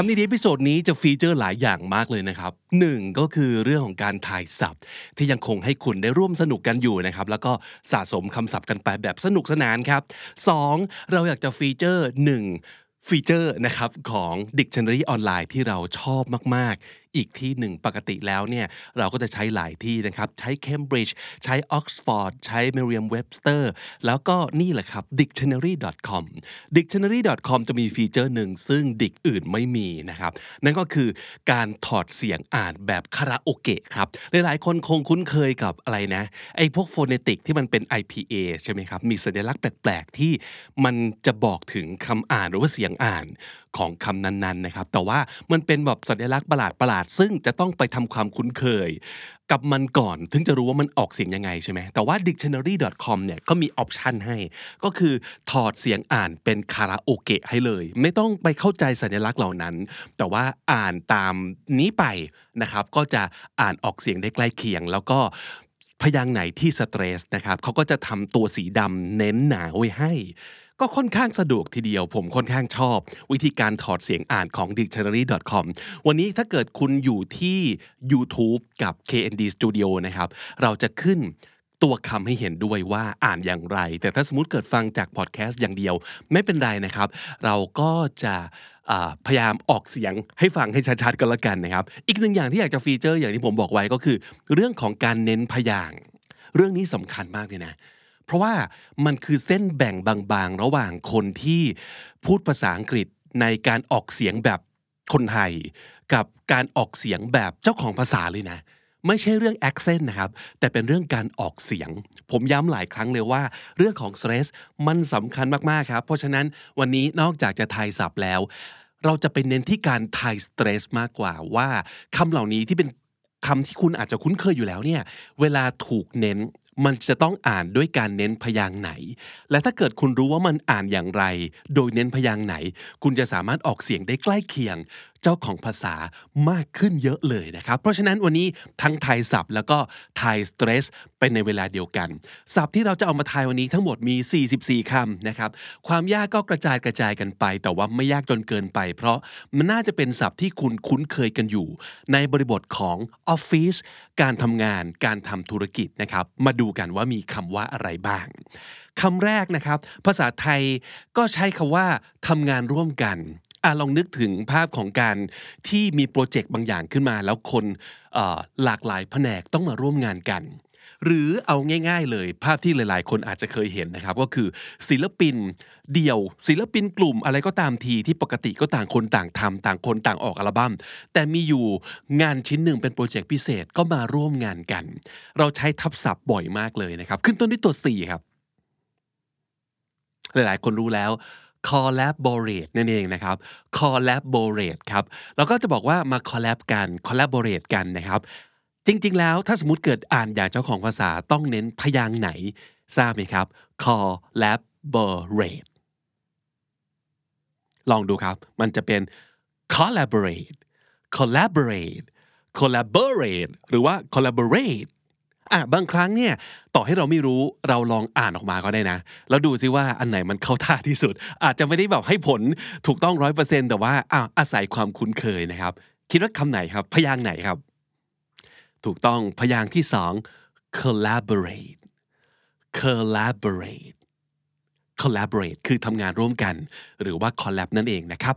คำนี้ดี episode นี้จะ feature หลายอย่างมากเลยนะครับหนึ่งก็คือเรื่องของการทายศัพท์ ที่ยังคงให้คุณได้ร่วมสนุกกันอยู่นะครับ แล้วก็สะสมคำศัพท์กันไปแบบสนุกสนานครับสองเราอยากจะ feature หนึ่ง feature นะครับของ Dictionary ออนไลน์ที่เราชอบมาก อีกที่หนึ่งปกติแล้วเนี่ยเราก็จะใช้หลายที่นะครับ ใช้ Cambridge ใช้ Oxford ใช้ Merriam-Webster แล้วก็นี่แหละครับ dictionary.com dictionary.com จะมี feature หนึ่งซึ่ง dict อื่นไม่มีนะครับ นั่นก็คือการถอดเสียงอ่านแบบคาราโอเกะครับ หลายๆ คนคงคุ้นเคยกับอะไรนะ ไอ้พวกโฟเนติกที่มันเป็น IPA ใช่ไหมครับ มีสัญลักษณ์แปลก ๆ ที่มันจะบอกถึงคำอ่านหรือว่าเสียงอ่านของคำนั้นๆนะครับ แต่ว่ามันเป็นแบบสัญลักษณ์ประหลาดประหลาดๆซึ่งจะต้องไปทำความคุ้นเคย กับมันก่อนถึงจะรู้ว่ามันออกเสียงยังไงใช่ไหมแต่ว่า dictionary.com เนี่ยก็มีออปชันให้ ก็คือถอดเสียงอ่านเป็นคาราโอเกะให้เลย ไม่ต้องไปเข้าใจสัญลักษณ์เหล่านั้น แต่ว่าอ่านตามนี้ไปนะครับ ก็จะอ่านออกเสียงได้ใกล้เคียง แล้วก็พยางไหนที่สเตรสนะครับเขาก็จะทำตัวสีดำเน้นหนาไว้ให้ ก็ค่อนข้างสะดวกทีเดียว ผมค่อนข้างชอบ วิธีการถอดเสียงอ่านของ dictionary.com วันนี้ถ้าเกิดคุณอยู่ที่ YouTube กับ KND Studio นะครับ เราจะขึ้นตัวคำให้เห็นด้วยว่าอ่านอย่างไร แต่ถ้าสมมติเกิดฟังจากพอดแคสต์อย่างเดียว ไม่เป็นไรนะครับ เราก็จะพยายามออกเสียงให้ฟังให้ชัดๆกันละกันนะครับ อีกหนึ่งอย่างที่อยากจะฟีเจอร์อย่างที่ผมบอกไว้ก็คือ เรื่องของการเน้นพยาง เรื่องนี้สำคัญมากเลยนะ เพราะว่ามันคือเส้นแบ่งบางๆ ระหว่างคนที่พูดภาษาอังกฤษในการออกเสียงแบบคนไทย กับการออกเสียงแบบเจ้าของภาษาเลยนะไม่ใช่เรื่อง accent นะครับ แต่เป็นเรื่องการออกเสียง ผมย้ำหลายครั้งเลยว่า เรื่องของ stress มันสำคัญมาก ๆ ครับ เพราะฉะนั้นวันนี้นอกจากจะทายศัพท์แล้ว เราจะไปเน้นที่การทายสเตรสมากกว่าว่าคำเหล่านี้ที่เป็นคำที่คุณอาจจะคุ้นเคยอยู่แล้วเนี่ย เวลาถูกเน้น มันจะต้องอ่านด้วยการเน้นพยางค์ไหน และถ้าเกิดคุณรู้ว่ามันอ่านอย่างไร โดยเน้นพยางค์ไหน คุณจะสามารถออกเสียงได้ใกล้เคียงเจ้าของภาษามากขึ้นเยอะเลยนะครับ เพราะฉะนั้นวันนี้ทั้งไทยศัพท์แล้วก็ไทยสเตรสไปในเวลาเดียวกัน ศัพท์ที่เราจะเอามาทายวันนี้ทั้งหมดมี 44 คำนะครับ ความยากก็กระจายกระจายกันไป แต่ว่าไม่ยากจนเกินไป เพราะมันน่าจะเป็นศัพท์ที่คุณคุ้นเคยกันอยู่ ในบริบทของออฟฟิศการทำงาน การทำธุรกิจนะครับ มาดูกันว่ามีคำว่าอะไรบ้างคำแรกนะครับ ภาษาไทยก็ใช้คำว่าทำงานร่วมกัน อะลองนึกถึงภาพของการที่มีโปรเจกต์บางอย่างขึ้นมา แล้วคนหลากหลายแผนกต้องมาร่วมงานกัน หรือเอาง่าย ๆ เลยภาพที่หลาย ๆ คนอาจจะเคยเห็นนะครับ ก็คือศิลปินเดี่ยว ศิลปินกลุ่มอะไรก็ตามทีที่ปกติก็ต่างคนต่างทำต่างคนต่างออกอัลบั้ม แต่มีอยู่งานชิ้นหนึ่งเป็นโปรเจกต์พิเศษก็มาร่วมงานกัน เราใช้ทับศัพท์บ่อยมากเลยนะครับ ขึ้นต้นด้วยตัว C ครับ หลายๆ คนรู้แล้ว collaborate นั่นเองนะครับ collaborate ครับแล้วก็จะบอกว่ามา collab กัน collaborate กันนะครับ จริงๆ แล้วถ้าสมมติเกิดอ่านอย่างเจ้าของภาษาต้องเน้นพยางค์ไหนทราบไหมครับ collaborate ลองดูครับ มันจะเป็น collaborate collaborate collaborate หรือว่า collaborate อะบางครั้งเนี่ยต่อให้เราไม่รู้เราลองอ่านออกมาก็ได้นะ แล้วดูซิว่าอันไหนมันเข้าท่าที่สุด อาจจะไม่ได้แบบให้ผลถูกต้องร้อยเปอร์เซ็นต์แต่ว่าอะอาศัยความคุ้นเคยนะครับ คิดว่าคำไหนครับ พยางไหนครับ ถูกต้องพยางที่สอง collaborate collaborate collaborate คือทำงานร่วมกัน หรือว่า collab นั่นเองนะครับ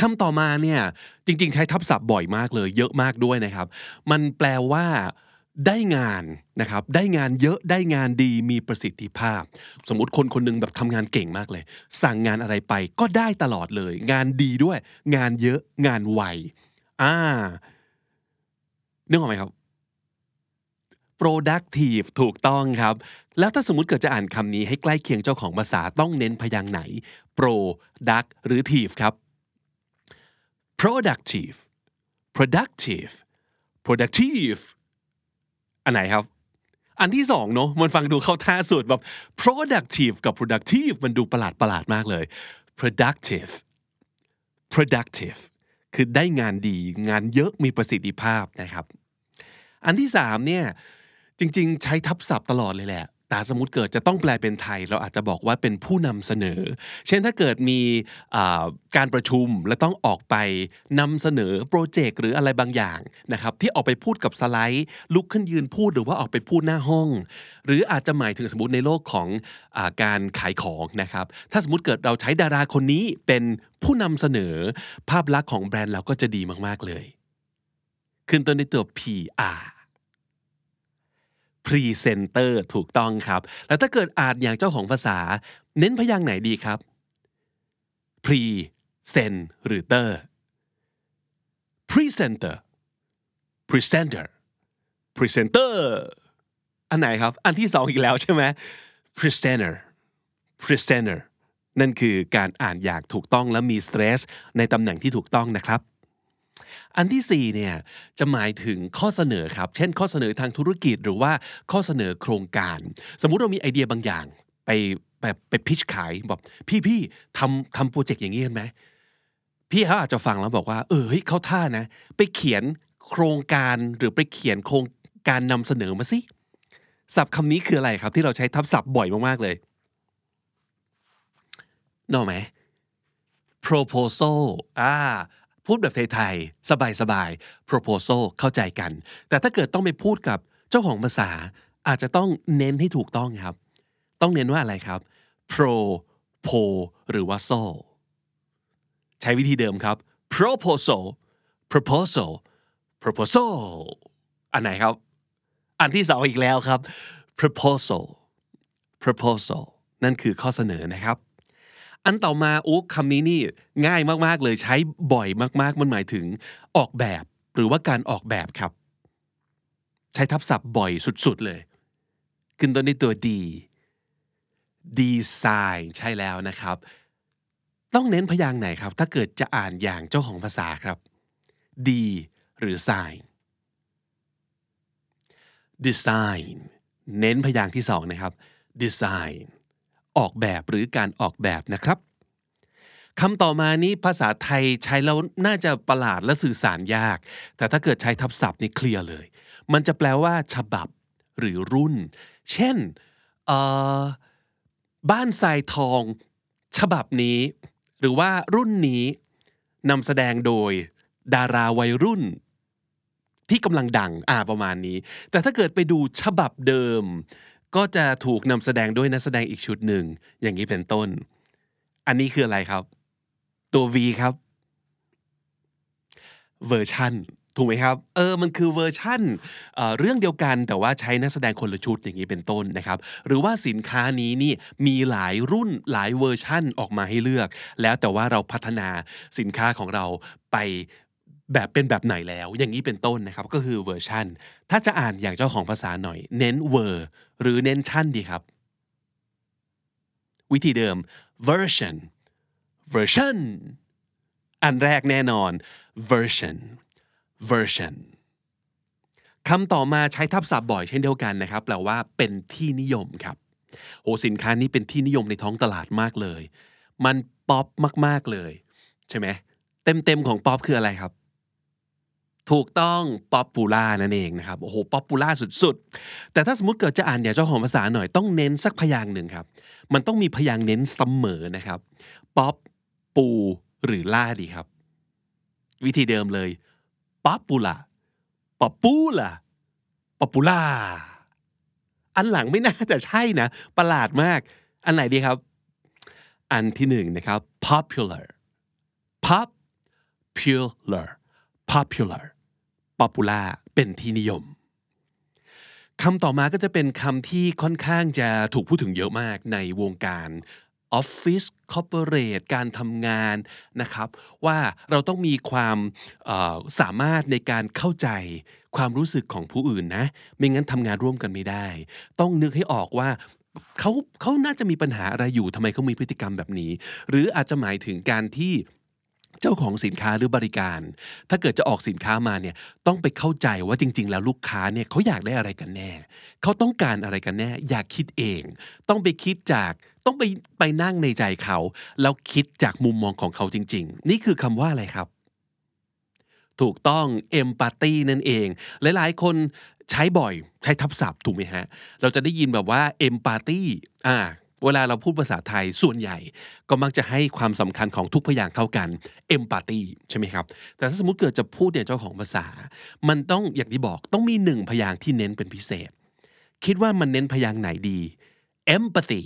คำต่อมาเนี่ยจริง ๆ ใช้ทับศัพท์บ่อยมากเลย เยอะมากด้วยนะครับ มันแปลว่า ได้งานนะครับได้งานเยอะได้งานดีมีประสิทธิภาพ สมมติคนคนหนึงแบบทำงานเก่งมากเลย สั่งงานอะไรไปก็ได้ตลอดเลย งานดีด้วย งานเยอะงานไวอ่านึกออกไหมครับ productive ถูกต้องครับ แล้วถ้าสมมติเกิดจะอ่านคำนี้ให้ใกล้เคียงเจ้าของภาษาต้องเน้นพยางไหน product หรือ tive ครับ productive productive productive อันไหนครับ อันที่สองเนาะมันฟังดูเข้าท่าสุดแบบ productive กับ productive มันดูประหลาดประหลาดมากเลย productive productive คือได้งานดีงานเยอะมีประสิทธิภาพนะครับ อันที่สามเนี่ยจริง ๆ ใช้ทับศัพท์ตลอดเลยแหละ แต่สมมติเกิดจะต้องแปลเป็นไทย เราอาจจะบอกว่าเป็นผู้นำเสนอ เช่นถ้าเกิดมีการประชุมและต้องออกไปนำเสนอโปรเจกต์หรืออะไรบางอย่างนะครับที่ออกไปพูดกับสไลด์ ลุกขึ้นยืนพูดหรือว่าออกไปพูดหน้าห้อง หรืออาจจะหมายถึงสมมติในโลกของการขายของนะครับถ้าสมมติเกิดเราใช้ดาราคนนี้เป็นผู้นำเสนอ ภาพลักษณ์ของแบรนด์เราก็จะดีมากๆเลย ขึ้นต้นด้วยตัว PR presenter ถูกต้องครับ แล้วถ้าเกิดอ่านอย่างเจ้าของภาษา เน้นพยางค์ไหนดีครับพรีเซนหรือเตอร์ presenter presenter presenter อันไหนครับ อันที่สองอีกแล้วใช่ไหม presenter presenter นั่นคือการอ่านอย่างถูกต้องและมีสเตรสในตำแหน่งที่ถูกต้องนะครับ อันที่4เนี่ยจะหมายถึงข้อเสนอครับ เช่น ข้อเสนอทางธุรกิจหรือว่าข้อเสนอโครงการ สมมุติเรามีไอเดียบางอย่างไปแบบไปพิชขายบอกพี่พี่ทำทำโปรเจกต์อย่างนี้กันไหมพี่เขาอาจจะฟังแล้วบอกว่า เออเฮ้ยเขาท่านะ ไปเขียนโครงการหรือไปเขียนโครงการนำเสนอมาสิศัพท์คำนี้คืออะไรครับ ที่เราใช้ทับศัพท์บ่อยมากๆเลยนอไหม proposal อ่า พูดแบบไทยๆสบายๆ proposal เข้าใจกัน แต่ถ้าเกิดต้องไปพูดกับเจ้าของภาษา อาจจะต้องเน้นให้ถูกต้องครับ ต้องเน้นว่าอะไรครับ pro po หรือว่า so ใช้วิธีเดิมครับ proposal proposal proposal อันไหนครับ อันที่สองอีกแล้วครับ proposal proposal นั่นคือข้อเสนอนะครับ อันต่อมาโอ้คำนี้นี่ง่ายมากๆเลยใช้บ่อยมาก ๆ มันหมายถึงออกแบบ หรือว่าการออกแบบครับ ใช้ทับศัพท์บ่อยสุด ๆ เลย ขึ้นต้นด้วยตัว D design ใช่แล้วนะครับ ต้องเน้นพยางค์ไหนครับ ถ้าเกิดจะอ่านอย่างเจ้าของภาษาครับ D หรือ sign design เน้นพยางค์ที่สองนะครับ design ออกแบบหรือการออกแบบนะครับคำต่อมานี้ภาษาไทยใช้แล้วน่าจะประหลาดและสื่อสารยาก แต่ถ้าเกิดใช้ทับศัพท์นี่เคลียร์เลย มันจะแปลว่า ฉบับหรือรุ่น เช่นบ้านทรายทอง ฉบับนี้ หรือว่ารุ่นนี้นำแสดงโดย ดาราวัยรุ่น ที่กำลังดังอ่าประมาณนี้ แต่ถ้าเกิดไปดูฉบับเดิม ก็จะถูกนำแสดงด้วยนักแสดงอีกชุดหนึ่ง อย่างนี้เป็นต้น อันนี้คืออะไรครับ ตัว V ครับเวอร์ชันถูกไหมครับ เออ มันคือเวอร์ชั่นเเรื่องเดียวกันแต่ว่าใช้นักแสดงคนละชุดอย่างนี้เป็นต้นนะครับ หรือว่าสินค้านี้นี่มีหลายรุ่นหลายเวอร์ชั่นออกมาให้เลือก แล้วแต่ว่าเราพัฒนาสินค้าของเราไป แบบเป็นแบบไหนแล้ว อย่างนี้เป็นต้นนะครับ ก็คือเวอร์ชันถ้าจะอ่านอย่างเจ้าของภาษาหน่อย เน้นเวอร์หรือเน้นชั่นดีครับ วิธีเดิม version version อันแรกแน่นอน version version คำต่อมาใช้ทับศัพท์บ่อยเช่นเดียวกันนะครับแปลว่าเป็นที่นิยมครับโอสินค้านี้เป็นที่นิยมในท้องตลาดมากเลย มันป๊อปมาก ๆเลย ใช่ไหมเต็มๆของป๊อปคืออะไรครับ ถูกต้อง popular นั่นเองนะครับโอ้โห popular สุดๆ แต่ถ้าสมมติเกิดจะอ่านอย่างเจ้าของภาษาหน่อยต้องเน้นสักพยางค์หนึ่งครับ มันต้องมีพยางค์เน้นเสมอนะครับ pop pu หรือ lar ดีครับ วิธีเดิมเลย popular popular popularอันหลังไม่น่าจะใช่นะ ประหลาดมาก อันไหนดีครับ อันที่หนึ่งนะครับ popular popular popular popular เป็นที่นิยมคำต่อมาก็จะเป็นคำที่ค่อนข้างจะถูกพูดถึงเยอะมากในวงการออฟฟิศคอร์ปอเรทการทำงานนะครับ ว่าเราต้องมีความสามารถในการเข้าใจความรู้สึกของผู้อื่นนะ ไม่งั้นทำงานร่วมกันไม่ได้ ต้องนึกให้ออกว่าเขาเขาน่าจะมีปัญหาอะไรอยู่ทำไมเขามีพฤติกรรมแบบนี้ หรืออาจจะหมายถึงการที่ เจ้าของสินค้าหรือบริการ ถ้าเกิดจะออกสินค้ามาเนี่ยต้องไปเข้าใจว่าจริง ๆ แล้วลูกค้าเนี่ยเขาอยากได้อะไรกันแน่ เขาต้องการอะไรกันแน่ อยากคิดเอง ต้องไปคิดจากต้องไปไปนั่งในใจเขาแล้วคิดจากมุมมองของเขาจริง ๆ นี่คือคำว่าอะไรครับ ถูกต้องเอมพัตตีนั่นเอง หลายๆ คนใช้บ่อย ใช้ทับศัพท์ถูกไหมฮะ เราจะได้ยินแบบว่าเอมพัตตีอ่า เวลาเราพูดภาษาไทยส่วนใหญ่ ก็มักจะให้ความสำคัญของทุกพยางค์เท่ากันเอมพัตตีใช่ไหมครับ แต่ถ้าสมมติเกิดจะพูดเนี่ยเจ้าของภาษา มันต้องอย่างที่บอกต้องมีหนึ่งพยางค์ที่เน้นเป็นพิเศษ คิดว่ามันเน้นพยางค์ไหนดี empathy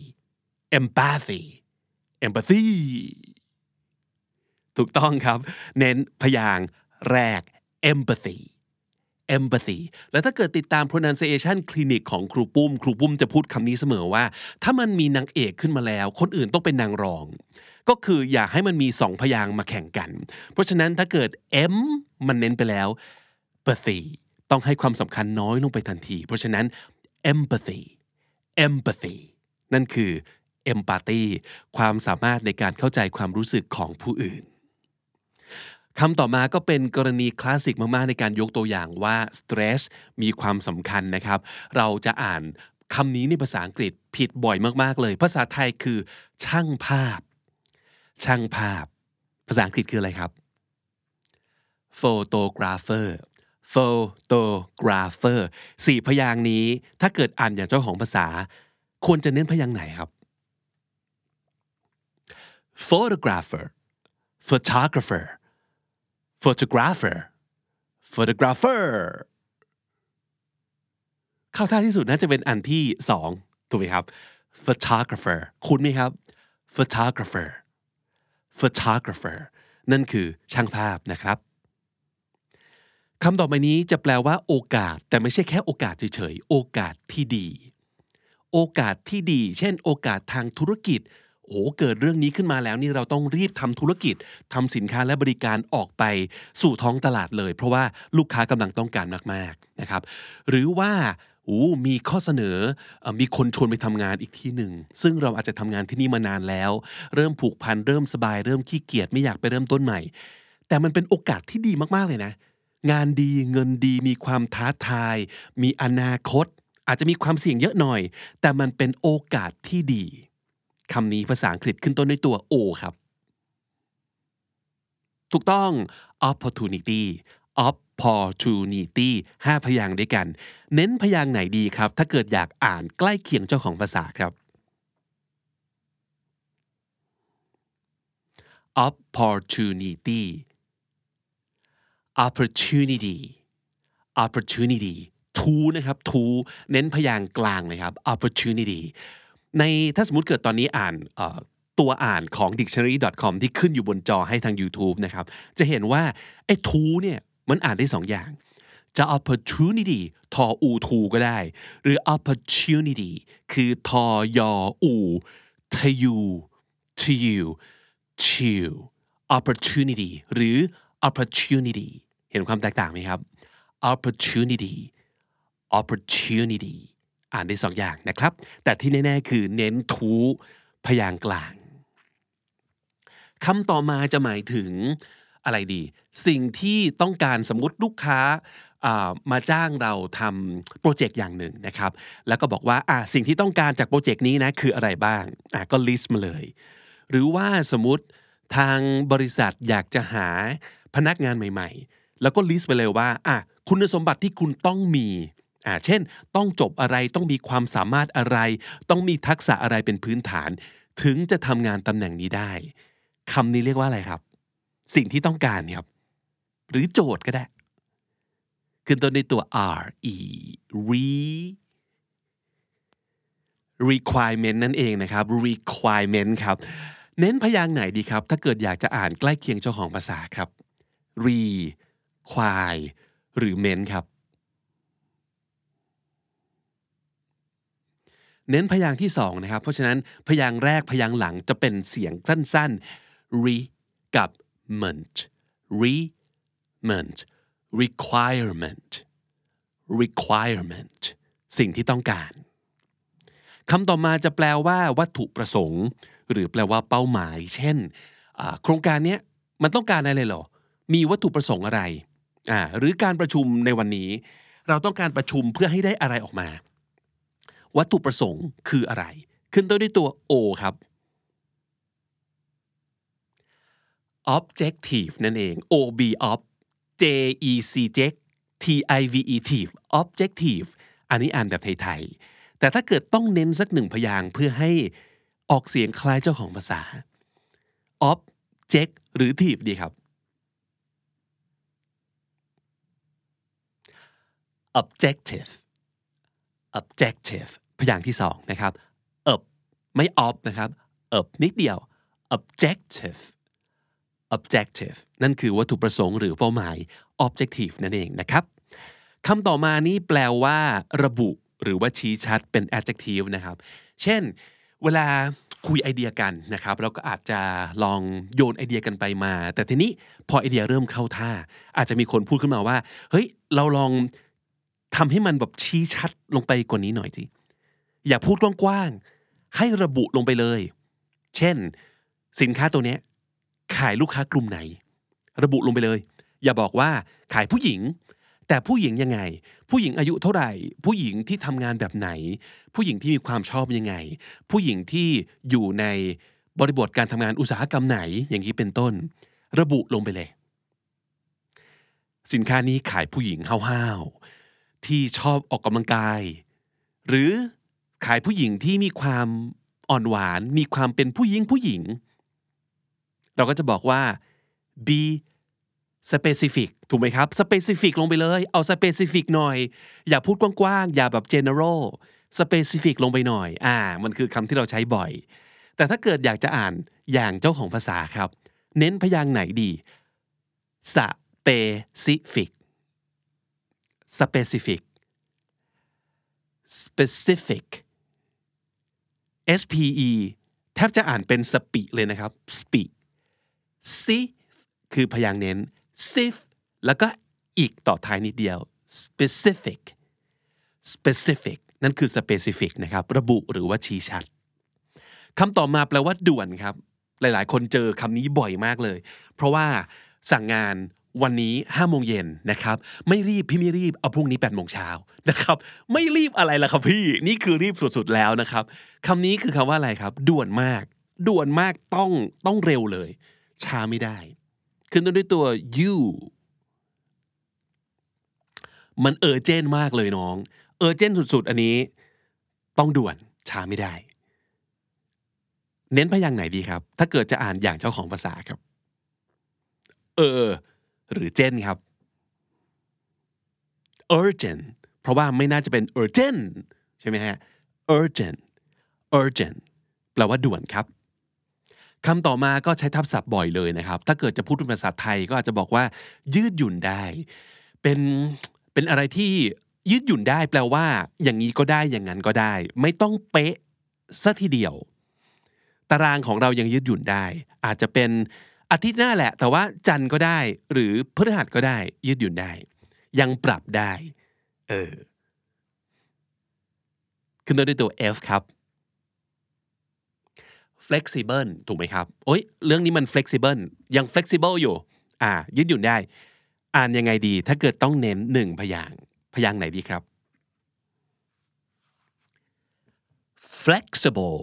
empathy empathy ถูกต้องครับ เน้นพยางค์แรก empathy empathy แล้วถ้าเกิดติดตาม pronunciation clinic ของครูปุ้ม ครูปุ้มจะพูดคำนี้เสมอว่า ถ้ามันมีนางเอกขึ้นมาแล้ว คนอื่นต้องเป็นนางรอง ก็คืออยากให้มันมีสองพยางมาแข่งกัน เพราะฉะนั้นถ้าเกิด m มันเน้นไปแล้ว empathy ต้องให้ความสำคัญน้อยลงไปทันที เพราะฉะนั้น empathy empathy นั่นคือ empathy ความสามารถในการเข้าใจความรู้สึกของผู้อื่น คำต่อมาก็เป็นกรณีคลาสสิกมาก ๆ ในการยกตัวอย่างว่า stress มีความสำคัญนะครับ เราจะอ่านคำนี้ในภาษาอังกฤษผิดบ่อยมาก ๆ เลย ภาษาไทยคือ ช่างภาพ ช่างภาพ ภาษาอังกฤษคืออะไรครับ photographer photographer สี่พยางนี้ ถ้าเกิดอ่านอย่างเจ้าของภาษา ควรจะเน้นพยางไหนครับ photographer photographer photographer photographer เข้าท่าที่สุดน่าจะเป็นอันที่สองถูกไหมครับ photographer คุณไหมครับ photographer photographer นั่นคือช่างภาพนะครับคำต่อไปนี้จะแปลว่าโอกาส แต่ไม่ใช่แค่โอกาสเฉยๆ โอกาสที่ดี โอกาสที่ดี เช่น โอกาสทางธุรกิจ โอ้เกิดเรื่องนี้ขึ้นมาแล้วนี่เราต้องรีบทำธุรกิจทำสินค้าและบริการออกไปสู่ท้องตลาดเลย เพราะว่าลูกค้ากำลังต้องการมากๆนะครับ หรือว่าโอ้มีข้อเสนออมีคนชวนไปทำงานอีกที่หนึ่ง ซึ่งเราอาจจะทำงานที่นี่มานานแล้ว เริ่มผูกพันเริ่มสบาย เริ่มขี้เกียจไม่อยากไปเริ่มต้นใหม่ แต่มันเป็นโอกาสที่ดีมากๆเลยนะ งานดีเงินดีมีความท้าทาย มีอนาคต อาจจะมีความเสี่ยงเยอะหน่อย แต่มันเป็นโอกาสที่ดี คำนี้ภาษาอังกฤษขึ้นต้นด้วยตัว O ครับ ถูกต้อง opportunity opportunity ห้าพยางค์ด้วยกัน เน้นพยางค์ไหนดีครับ ถ้าเกิดอยากอ่านใกล้เคียงเจ้าของภาษาครับ opportunity opportunity opportunity to นะครับ to เน้นพยางค์กลางเลยครับ opportunity ในถ้าสมมติเกิดตอนนี้อ่านตัวอ่านของ dictionary.com ที่ขึ้นอยู่บนจอให้ทาง YouTube นะครับ จะเห็นว่าไอ้ to เนี่ยมันอ่านได้สองอย่าง จะ opportunity ทออูทูก็ได้ หรือ opportunity คือทอยออูทยู to you to opportunity หรือ opportunity เห็นความแตกต่างไหมครับ opportunity opportunity อ่านได้สองอย่างนะครับ แต่ที่แน่ๆคือเน้นทูพยางกลางคำต่อมาจะหมายถึงอะไรดี สิ่งที่ต้องการสมมติลูกค้าอ่ามาจ้างเราททำโปรเจกต์อย่างหนึ่งนะครับ แล้วก็บอกว่าอะสิ่งที่ต้องการจากโปรเจกต์นี้นะคืออะไรบ้างอะก็ list มาเลย หรือว่าสมมติทางบริษัทอยากจะหาพนักงานใหม่ ๆ แล้วก็ list ไปเลยว่าอะคุณสมบัติที่คุณต้องมี อ่าเช่น ต้องจบอะไรต้องมีความสามารถอะไร ต้องมีทักษะอะไรเป็นพื้นฐาน ถึงจะทำงานตำแหน่งนี้ได้คำนี้เรียกว่าอะไรครับ สิ่งที่ต้องการครับ หรือโจทย์ก็ได้ขึ้นต้นด้วยตัว R E re requirement นั่นเองนะครับ requirement ครับ เน้นพยางไหนดีครับ ถ้าเกิดอยากจะอ่านใกล้เคียงเจ้าของภาษาครับ require หรือ ment ครับ เน้นพยางค์ที่สองนะครับ เพราะฉะนั้นพยางค์แรกพยางค์หลังจะเป็นเสียงสั้นๆ re กับ ment re ment requirement requirement สิ่งที่ต้องการคำต่อมาจะแปลว่าวัตถุประสงค์ หรือแปลว่าเป้าหมาย เช่น โครงการนี้มันต้องการอะไรเหรอ มีวัตถุประสงค์อะไร หรือการประชุมในวันนี้ เราต้องการประชุมเพื่อให้ได้อะไรออกมา วัตถุประสงค์คืออะไร ขึ้นต้นด้วยตัว O ครับ objective นั่นเอง ob ob j e c j t i v e t i v objective อันนี้อ่านแบบไทยๆ แต่ถ้าเกิดต้องเน้นสักหนึ่งพยางค์เพื่อให้ออกเสียงคล้ายเจ้าของภาษา object หรือ tive ดีครับ objective objective พยางค์ที่สองนะครับ up ไม่ op นะครับ up นิดเดียว objective objective นั่นคือวัตถุประสงค์หรือเป้าหมาย objective นั่นเองนะครับคำต่อมานี้แปลว่า ระบุหรือว่าชี้ชัดเป็น adjective นะครับ เช่น เวลาคุยไอเดียกันนะครับ เราก็อาจจะลองโยนไอเดียกันไปมา แต่ทีนี้พอไอเดียเริ่มเข้าท่า อาจจะมีคนพูดขึ้นมาว่า เฮ้ย เราลอง ทำให้มันแบบชี้ชัดลงไปกว่านี้หน่อยสิอย่าพูดกว้างๆให้ระบุลงไปเลย เช่น สินค้าตัวเนี้ยขายลูกค้ากลุ่มไหน ระบุลงไปเลย อย่าบอกว่าขายผู้หญิง แต่ผู้หญิงยังไง ผู้หญิงอายุเท่าไหร่ ผู้หญิงที่ทำงานแบบไหน ผู้หญิงที่มีความชอบยังไง ผู้หญิงที่อยู่ในบริบทการทำงานอุตสาหกรรมไหนอย่างนี้เป็นต้น ระบุลงไปเลย สินค้านี้ขายผู้หญิงห้าวๆ ที่ชอบออกกำลังกาย หรือขายผู้หญิงที่มีความอ่อนหวาน มีความเป็นผู้หญิงผู้หญิง เราก็จะบอกว่า be specific ถูกไหมครับ specific ลงไปเลย เอา specific หน่อย อย่าพูดกว้างๆ อย่าแบบ general specific ลงไปหน่อย อ่า มันคือคำที่เราใช้บ่อย แต่ถ้าเกิดอยากจะอ่านอย่างเจ้าของภาษาครับ เน้นพยางค์ไหนดี specific specific specific S P E แทบจะอ่านเป็นสปีเลยนะครับ speak si คือพยางค์เน้น sif แล้วก็อีกต่อท้ายนิดเดียว specific specific นั่นคือ specific นะครับ ระบุหรือว่าชี้ชัดคำต่อมาแปลว่าด่วนครับ หลายๆ คนเจอคำนี้บ่อยมากเลย เพราะว่าสั่งงาน วันนี้5โมงเย็นนะครับ ไม่รีบพี่ไม่รีบเอาพรุ่งนี้8โมงเช้านะครับ ไม่รีบอะไรล่ะครับพี่นี่คือรีบสุดๆแล้วนะครับคำนี้คือคำว่าอะไรครับ ด่วนมาก ด่วนมากต้องต้องเร็วเลย ช้าไม่ได้ขึ้นต้นด้วยตัว you มันเออเจนมากเลยน้อง เออเจนสุดๆ อันนี้ ต้องด่วนช้าไม่ได้ เน้นพยางไหนดีครับ ถ้าเกิดจะอ่านอย่างเจ้าของภาษาครับ เออ หรือเจนครับ urgent เพราะว่าไม่น่าจะเป็น urgent ใช่ไหมฮะ urgent urgent แปลว่าด่วนครับคำต่อมาก็ใช้ทับศัพท์บ่อยเลยนะครับ ถ้าเกิดจะพูดเป็นภาษาไทยก็อาจจะบอกว่า ยืดหยุ่นได้ เป็นเป็นอะไรที่ยืดหยุ่นได้แปลว่า อย่างนี้ก็ได้อย่างนั้นก็ได้ ไม่ต้องเป๊ะซะทีเดียว ตารางของเรายังยืดหยุ่นได้ อาจจะเป็น อาทิตย์หน้าแหละ แต่ว่าจันทร์ก็ได้ หรือพฤหัสก็ได้ ยืดหยุ่นได้ ยังปรับได้ เออ ขึ้นต้นด้วยตัว F ครับ flexible ถูกไหมครับ โอ้ย เรื่องนี้มัน flexible ยัง flexible อยู่ อ่า ยืดหยุ่นได้ อ่านยังไงดี ถ้าเกิดต้องเน้นหนึ่งพยางพยางไหนดีครับ flexible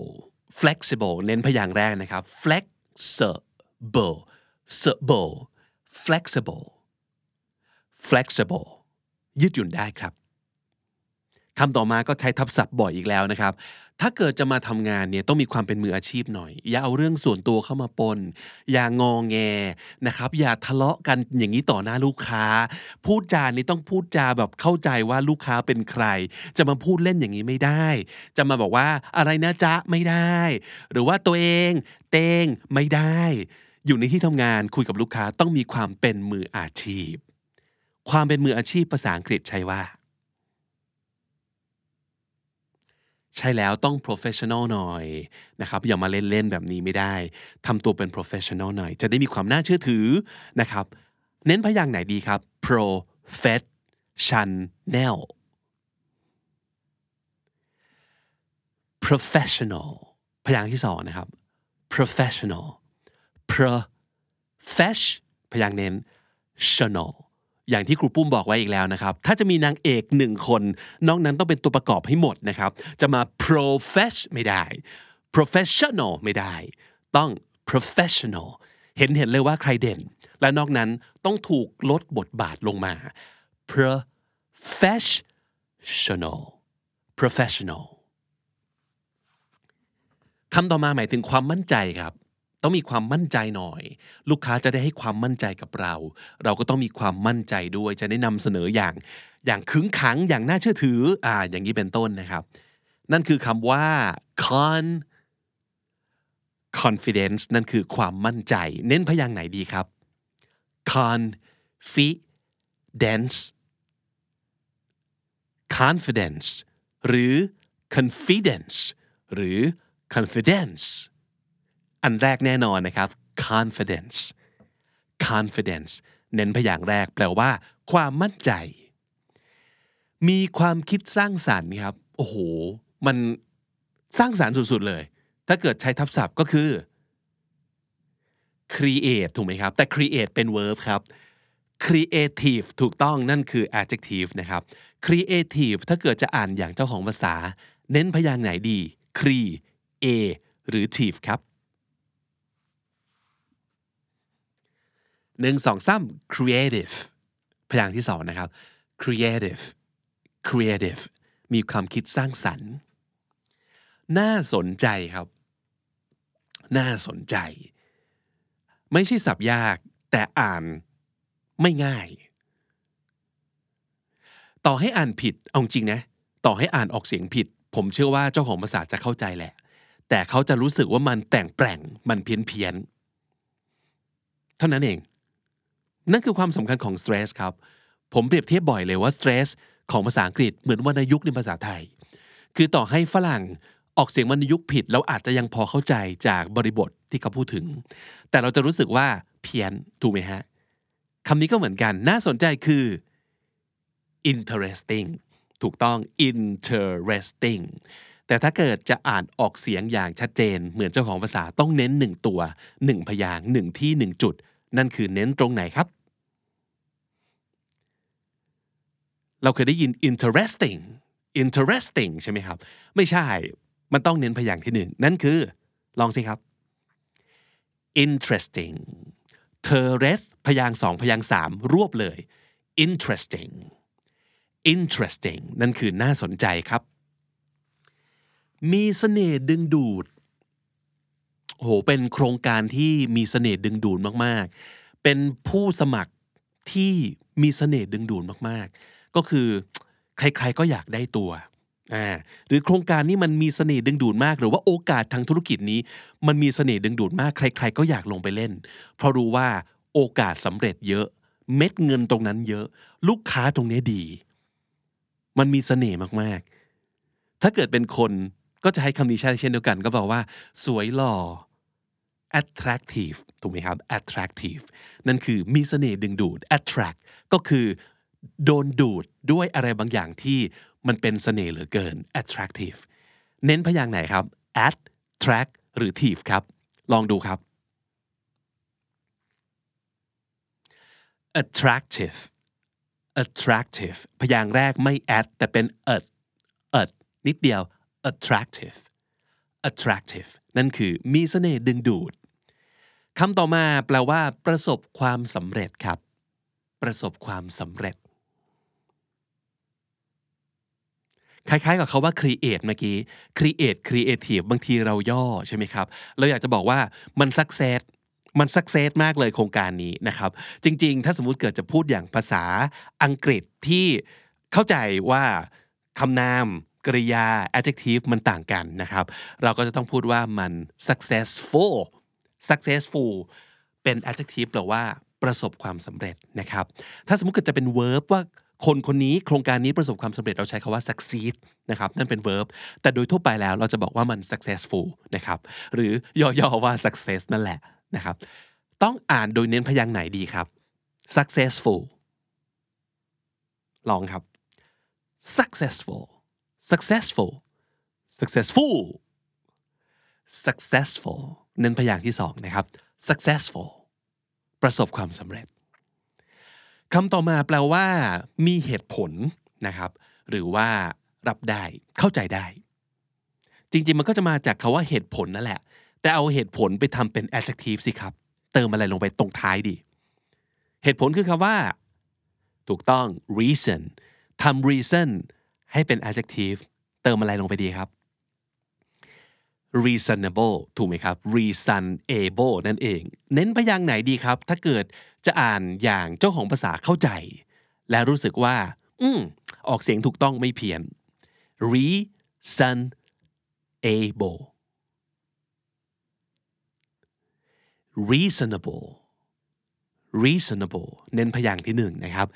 flexible เน้นพยางแรกนะครับ Flex flexible flexible flexible flexible ยืดหยุ่นได้ครับคำต่อมาก็ใช้ทับศัพท์บ่อยอีกแล้วนะครับ ถ้าเกิดจะมาทำงานเนี่ยต้องมีความเป็นมืออาชีพหน่อย อย่าเอาเรื่องส่วนตัวเข้ามาปน อย่างองแงนะครับ อย่าทะเลาะกันอย่างนี้ต่อหน้าลูกค้า พูดจานี่ต้องพูดจาแบบเข้าใจว่าลูกค้าเป็นใคร จะมาพูดเล่นอย่างนี้ไม่ได้ จะมาบอกว่าอะไรนะจ๊ะไม่ได้ หรือว่าตัวเอง เตงไม่ได้ อยู่ในที่ทำงานคุยกับลูกค้าต้องมีความเป็นมืออาชีพ ความเป็นมืออาชีพภาษาอังกฤษใช้ว่า ใช่แล้วต้อง professional หน่อยนะครับอย่ามาเล่นๆแบบนี้ไม่ได้ทำตัวเป็น professional หน่อย จะได้มีความน่าเชื่อถือนะครับ เน้นพยางค์ไหนดีครับ professional professional พยางค์ที่สองนะครับ professional fetch พยางค์เน้น tional อย่างที่ครูปุ้มบอกไว้อีกแล้วนะครับ ถ้าจะมีนางเอกหนึ่งคน นอกนั้นต้องเป็นตัวประกอบให้หมดนะครับ จะมา profesh ไม่ได้ professional ไม่ได้ ต้อง professional เห็นเห็นเลยว่าใครเด่น และนอกนั้นต้องถูกลดบทบาทลงมา professional professional คำต่อมาหมายถึงความมั่นใจครับ ต้องมีความมั่นใจหน่อย ลูกค้าจะได้ให้ความมั่นใจกับเรา เราก็ต้องมีความมั่นใจด้วยจะได้นำเสนออย่าง อย่างขึงขังอย่างน่าเชื่อถืออ่าอย่างนี้เป็นต้นนะครับ นั่นคือคำว่า con confidence นั่นคือความมั่นใจ เน้นพยางค์ไหนดีครับ confidence confidence หรือ confidence หรือ confidence อันแรกแน่นอนนะครับ confidence confidence เน้นพยางค์แรกแปลว่า ความมั่นใจ มีความคิดสร้างสรรค์ครับ โอ้โห มันสร้างสรรค์สุดๆเลย ถ้าเกิดใช้ทับศัพท์ก็คือ create ถูกไหมครับ แต่ create เป็น verb ครับ creative ถูกต้องนั่นคือ adjective นะครับ creative ถ้าเกิดจะอ่านอย่างเจ้าของภาษา เน้นพยางค์ไหนดี cre a หรือ tive ครับ หนึ่งสองสาม creative พยางค์ที่สองนะครับ creative creative มีความคิดสร้างสรรค์ น่าสนใจครับ น่าสนใจ ไม่ใช่สับยาก แต่อ่านไม่ง่าย ต่อให้อ่านผิด เอาจริงนะ ต่อให้อ่านออกเสียงผิด ผมเชื่อว่าเจ้าของภาษาจะเข้าใจแหละ แต่เขาจะรู้สึกว่ามันแต่งแปลง มันเพี้ยนเพียน เท่านั้นเอง นั่นคือความสำคัญของ stress ครับ ผมเปรียบเทียบบ่อยเลยว่า stress ของภาษาอังกฤษเหมือนวรรณยุกต์ในภาษาไทย คือต่อให้ฝรั่งออกเสียงวรรณยุกต์ผิด เราอาจจะยังพอเข้าใจจากบริบทที่เขาพูดถึง แต่เราจะรู้สึกว่าเพี้ยนถูกไหมฮะคำนี้ก็เหมือนกันน่าสนใจคือ interesting ถูกต้อง interesting แต่ถ้าเกิดจะอ่านออกเสียงอย่างชัดเจน เหมือนเจ้าของภาษาต้องเน้นหนึ่งตัวหนึ่งพยางหนึ่งที่หนึ่งจุด นั่นคือเน้นตรงไหนครับ เราเคยได้ยิน interesting interesting ใช่ไหมครับ ไม่ใช่ มันต้องเน้นพยางค์ที่หนึ่ง นั่นคือ ลองสิครับ interesting เธอ rest พยางค์สองพยางค์สามรวบเลย interesting interesting นั่นคือน่าสนใจครับ มีเสน่ห์ดึงดูดโอ้โหเป็นโครงการที่มีเสน่ห์ดึงดูดมาก ๆ เป็นผู้สมัครที่มีเสน่ห์ดึงดูดมาก ๆ ก็คือใครๆก็อยากได้ตัวอ่าหรือโครงการนี้มันมีเสน่ห์ดึงดูดมาก หรือว่าโอกาสทางธุรกิจนี้ มันมีเสน่ห์ดึงดูดมาก ใคร ๆ ก็อยากลงไปเล่น เพราะรู้ว่าโอกาสสำเร็จเยอะ เม็ดเงินตรงนั้นเยอะ ลูกค้าตรงนี้ดี มันมีเสน่ห์มากๆ ถ้าเกิดเป็นคนก็จะให้คำนี้ใช้เช่นเดียวกัน ก็บอกว่า สวยหล่อ attractive ถูกไหมครับ attractive นั่นคือมีเสน่ห์ดึงดูด attract ก็คือ โดนดูดด้วยอะไรบางอย่างที่มันเป็นเสน่ห์เหลือเกิน attractive เน้นพยางค์ไหนครับ attract หรือ tive ครับ ลองดูครับ attractive attractive พยางค์แรกไม่ at แต่เป็น at at นิดเดียว attractive attractive นั่นคือมีเสน่ห์ดึงดูดคำต่อมาแปลว่า ประสบความสำเร็จครับ ประสบความสำเร็จ คล้ายๆ กับเขาว่า create เมื่อกี้ create creative บางทีเราย่อใช่ไหมครับ เราอยากจะบอกว่ามัน success มัน success มากเลยโครงการนี้นะครับ จริง ๆ ถ้าสมมุติเกิดจะพูดอย่างภาษาอังกฤษที่เข้าใจว่าคำนามกริยา adjective มันต่างกันนะครับ เราก็จะต้องพูดว่ามัน successful successful เป็น adjective แปลว่าประสบความสำเร็จนะครับ ถ้าสมมติเกิดจะเป็น verb ว่า คนคนนี้โครงการนี้ประสบความสำเร็จเราใช้คาว่า succeed นะครับนั่นเป็น verb แต่โดยทั่วไปแล้วเราจะบอกว่ามัน successful นะครับหรือย่อๆว่า success นั่นแหละนะครับต้องอ่านโดยเน้นพยางค์ไหนดีครับ successful ลองครับ successful successful successful successful เน้นพยางค์ที่สองนะครับ successful ประสบความสำเร็จ คำต่อมาแปลว่า มีเหตุผลนะครับ หรือว่ารับได้ เข้าใจได้ จริงๆ มันก็จะมาจากคาว่าเหตุผลนั่นแหละ แต่เอาเหตุผลไปทำเป็น adjective สิครับ เติมอะไรลงไปตรงท้ายดิเหตุผลคือคำว่า ถูกต้อง reason ทำ reason ให้เป็น adjective เติมอะไรลงไปดีครับ reasonable ถูกไหมครับ reasonable นั่นเอง เน้นพยางค์ไหนดีครับ ถ้าเกิด จะอ่านอย่างเจ้าของภาษาเข้าใจ และรู้สึกว่า อืมออกเสียงถูกต้องไม่เพี้ยน reasonable reasonable reasonable เน้นพยางค์ที่หนึ่งนะครับ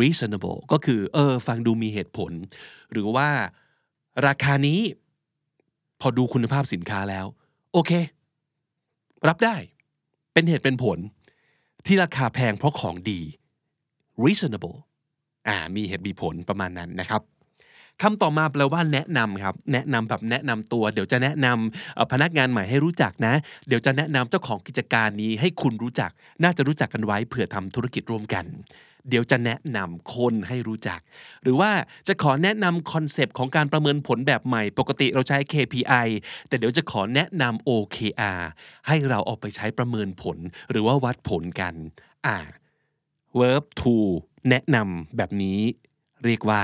reasonable ก็คือ เออ ฟังดูมีเหตุผล หรือว่าราคานี้ พอดูคุณภาพสินค้าแล้ว โอเค รับได้ เป็นเหตุเป็นผล ที่ราคาแพงเพราะของดี reasonable อ่ามีเหตุมีผลประมาณนั้นนะครับคำต่อมาแปลว่าแนะนำครับ แนะนำแบบแนะนำตัว เดี๋ยวจะแนะนำพนักงานใหม่ให้รู้จักนะ เดี๋ยวจะแนะนำเจ้าของกิจการนี้ให้คุณรู้จัก น่าจะรู้จักกันไว้เผื่อทำธุรกิจร่วมกัน เดี๋ยวจะแนะนำคนให้รู้จัก หรือว่าจะขอแนะนำคอนเซปต์ของการประเมินผลแบบใหม่ ปกติเราใช้ KPI แต่เดี๋ยวจะขอแนะนำ OKR ให้เราเอาไปใช้ประเมินผล หรือว่าวัดผลกัน อ่า verb to แนะนำแบบนี้ เรียกว่า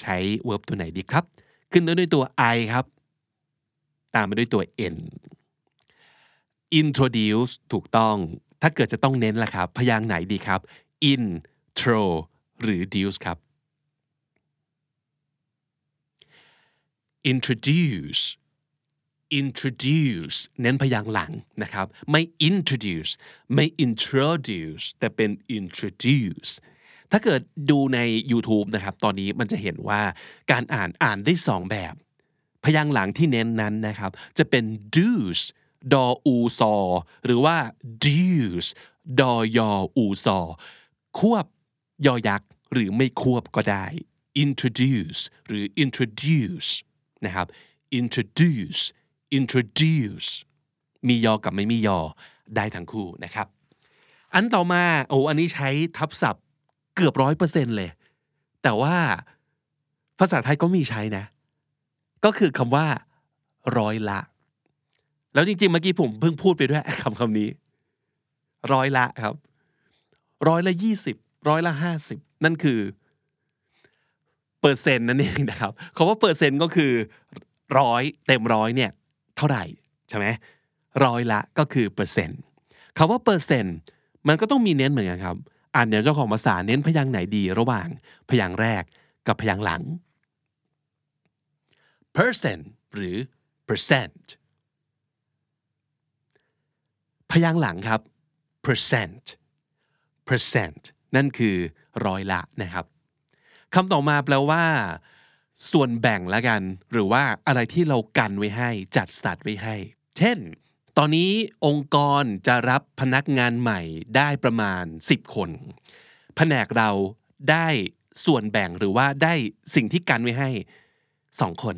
ใช้ verb ตัวไหนดีครับ ขึ้นต้นด้วยตัว I ครับ ตามไปด้วยตัว N introduce ถูกต้อง ถ้าเกิดจะต้องเน้นล่ะครับ พยางค์ไหนดีครับ intro หรือ duce ครับ introduce introduce เน้นพยางหลังนะครับ ไม่ introduce ไม่ introduce แต่เป็น introduce ถ้าเกิดดูใน YouTube นะครับ ตอนนี้มันจะเห็นว่าการอ่านอ่านได้สองแบบ พยางหลังที่เน้นนั้นนะครับ จะเป็น dues ดออูซอ หรือว่า dues ดอยออูซอ ควบยอยักษ์หรือไม่ควบก็ได้ introduce หรือ introduce นะครับ introduce introduce มียอกับไม่มียอได้ทั้งคู่นะครับ อันต่อมาโอ้อันนี้ใช้ทับศัพท์เกือบร้อยเปอร์เซ็นเลย แต่ว่าภาษาไทยก็มีใช้นะ ก็คือคำว่า ร้อยละ แล้วจริงๆ เมื่อกี้ผมเพิ่งพูดไปด้วยคำคำนี้ ร้อยละครับ ร้อยละยี่สิบร้อยละห้าสิบนั่นคือเปอร์เซ็นต์นั่นเองนะครับคำว่าเปอร์เซ็นต์ก็คือร้อยเต็มร้อยเนี่ยเท่าไหร่ใช่ไหมร้อยละก็คือเปอร์เซ็นต์คำว่าเปอร์เซ็นต์มันก็ต้องมีเน้นเหมือนกันครับอ่านเดี๋ยวเจ้าของภาษาเน้นพยางค์ไหนดี ระหว่างพยางค์แรกกับพยางค์หลัง percent หรือ percent พยางค์หลังครับ percent percent นั่นคือร้อยละนะครับคำต่อมาแปลว่า ส่วนแบ่งละกัน หรือว่าอะไรที่เรากันไว้ให้จัดสรรไว้ให้ เช่น ตอนนี้องค์กรจะรับพนักงานใหม่ได้ประมาณ 10 คนแผนกเราได้ส่วนแบ่งหรือว่าได้สิ่งที่กันไว้ให้ 2 คน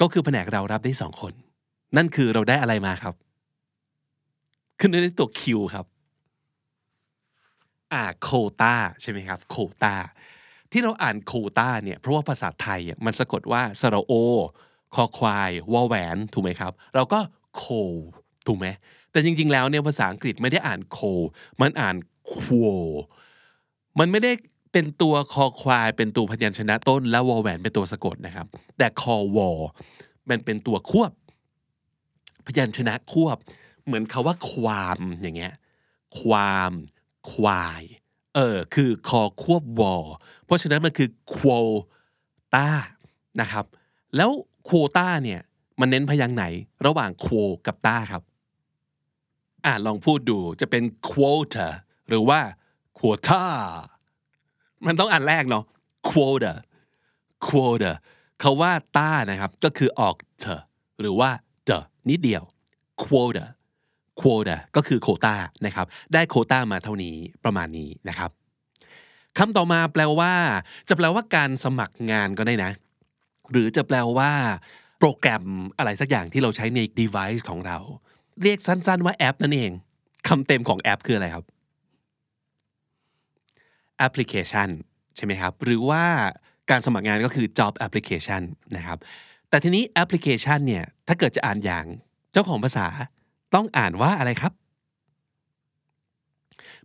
ก็คือแผนกเรารับได้2คน นั่นคือเราได้อะไรมาครับ ขึ้นด้วยตัว Q ครับ อ่าโคตาใช่ไหมครับโคตาที่เราอ่านโคตาเนี่ยเพราะว่าภาษาไทยมันสะกดว่าสระโอ คอควายวอแหวนถูกไหมครับ เราก็โคถูกไหมแต่จริง ๆ แล้วเนี่ยภาษาอังกฤษไม่ได้อ่านโค มันอ่านควมันไม่ได้เป็นตัวคอควาย เป็นตัวพยัญชนะต้น แล้ววอแหวนเป็นตัวสะกดนะครับ แต่คอวอมันเป็นตัวควบ พยัญชนะควบ เหมือนคาว่าความอย่างเงี้ยความ ควายเออคือคอควบวอเพราะฉะนั้นมันคือควต้านะครับ แล้วควต้าเนี่ยมันเน้นพยางไหนระหว่างควกับต้าครับอ่าลองพูดดูจะเป็น quota หรือว่า quota มันต้องอ่านแรกเนาะ quota quota เขาว่าต้านะครับ ก็คือออกเถหรือว่า the นิดเดียว quota quota ก็คือโคตานะครับได้โคตามาเท่านี้ประมาณนี้นะครับคำต่อมาแปลว่า จะแปลว่าการสมัครงานก็ได้นะ หรือจะแปลว่าโปรแกรมอะไรสักอย่างที่เราใช้ใน device ของเรา เรียกสั้นๆว่าแอปนั่นเองคำเต็มของแอปคืออะไรครับ application ใช่ไหมครับ หรือว่าการสมัครงานก็คือ job application นะครับ แต่ทีนี้ application เนี่ย ถ้าเกิดจะอ่านอย่างเจ้าของภาษา ต้องอ่านว่าอะไรครับ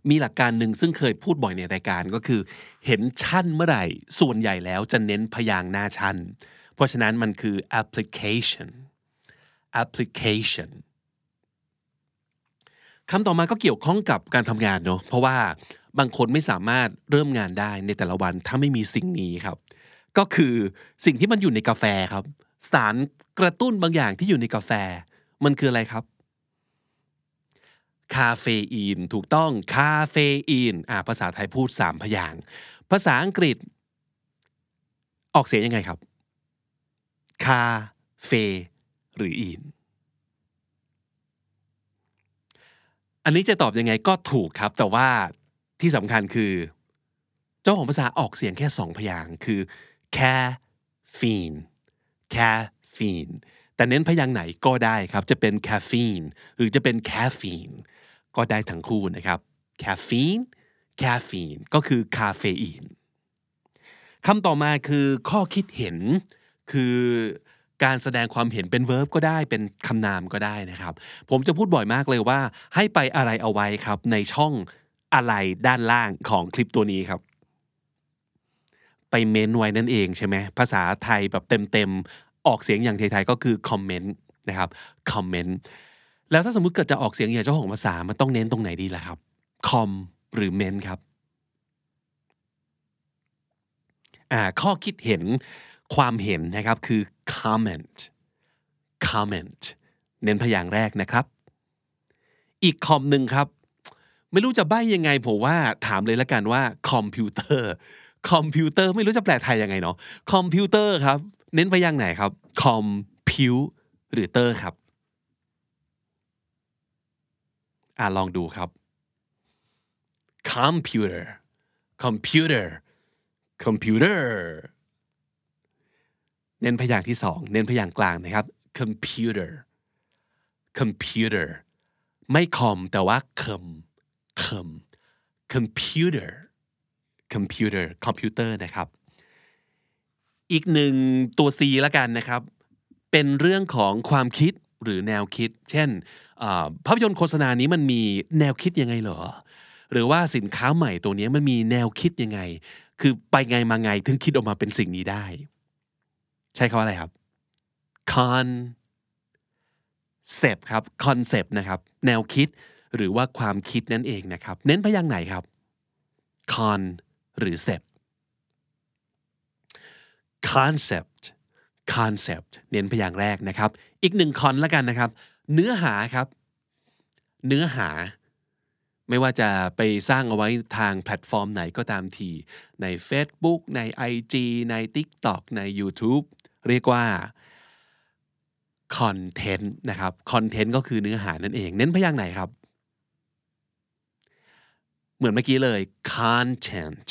มีหลักการหนึ่งซึ่งเคยพูดบ่อยในรายการก็คือ เห็นชั้นเมื่อไหร่ ส่วนใหญ่แล้วจะเน้นพยางหน้าชั้น เพราะฉะนั้นมันคือ application application คำต่อมาก็เกี่ยวข้องกับการทำงานเนาะเพราะว่าบางคนไม่สามารถเริ่มงานได้ในแต่ละวันถ้าไม่มีสิ่งนี้ครับ ก็คือสิ่งที่มันอยู่ในกาแฟครับ สารกระตุ้นบางอย่างที่อยู่ในกาแฟ มันคืออะไรครับ คาเฟอีน ถูกต้องคาเฟอีนอ่าภาษาไทยพูดสามพยางภาษาอังกฤษ ออกเสียงยังไงครับ คาเฟ หรืออีน อันนี้จะตอบยังไงก็ถูกครับ แต่ว่าที่สำคัญคือ เจ้าของภาษาออกเสียงแค่สองพยางคือ caffeine caffeine แต่เน้นพยางไหนก็ได้ครับ จะเป็น caffeine หรือจะเป็น caffeine ก็ได้ทั้งคู่นะครับ caffeine caffeine ก็คือคาเฟอีนคำต่อมาคือข้อคิดเห็นคือการแสดงความเห็นเป็น verb ก็ได้เป็นคำนามก็ได้นะครับ ผมจะพูดบ่อยมากเลยว่า ให้ไปอะไรเอาไว้ครับในช่องอะไรด้านล่างของคลิปตัวนี้ครับ ไปเมนไว้นั่นเองใช่ไหมภาษาไทยแบบเต็มๆ ออกเสียงอย่างไทยๆก็คือคอมเมนต์นะครับคอมเมนต์ แล้วถ้าสมมุติเกิดจะออกเสียงอย่างเจ้าของภาษา มันต้องเน้นตรงไหนดีล่ะครับ com หรือ ment ครับอ่าข้อคิดเห็นความเห็นนะครับคือ comment comment เน้นพยางค์แรกนะครับ อีกคำหนึ่งครับ ไม่รู้จะใบ้ยังไงผมว่าถามเลยละกันว่าคอมพิวเตอร์คอมพิวเตอร์ไม่รู้จะแปลไทยยังไงเนาะคอมพิวเตอร์ครับ เน้นพยางไหนครับคอมพิวหรือเตอร์ครับ อ่าลองดูครับ computer computer computer เน้นพยางค์ที่สองเน้นพยางค์กลางนะครับ computer computer ไม่คอมแต่ว่าคมคม computer computer computer นะครับ อีกหนึ่งตัว C ละกันนะครับ เป็นเรื่องของความคิดหรือแนวคิด เช่น ภาพยนตร์โฆษณานี้มันมีแนวคิดยังไงเหรอ หรือว่าสินค้าใหม่ตัวนี้มันมีแนวคิดยังไง คือไปไงมาไงถึงคิดออกมาเป็นสิ่งนี้ได้ ใช้คำว่าอะไรครับ concept ครับ concept นะครับ แนวคิดหรือว่าความคิดนั่นเองนะครับ เน้นพยางค์ไหนครับ con หรือ cept concept concept เน้นพยางค์แรกนะครับ อีกหนึ่งคอนละกันนะครับ เนื้อหาครับ เนื้อหา ไม่ว่าจะไปสร้างเอาไว้ทางแพลตฟอร์มไหนก็ตามที ใน Facebook ใน IG ใน TikTok ใน YouTube เรียกว่าคอนเทนต์นะครับคอนเทนต์ก็คือเนื้อหานั่นเอง เน้นพยางค์ไหนครับ เหมือนเมื่อกี้เลย content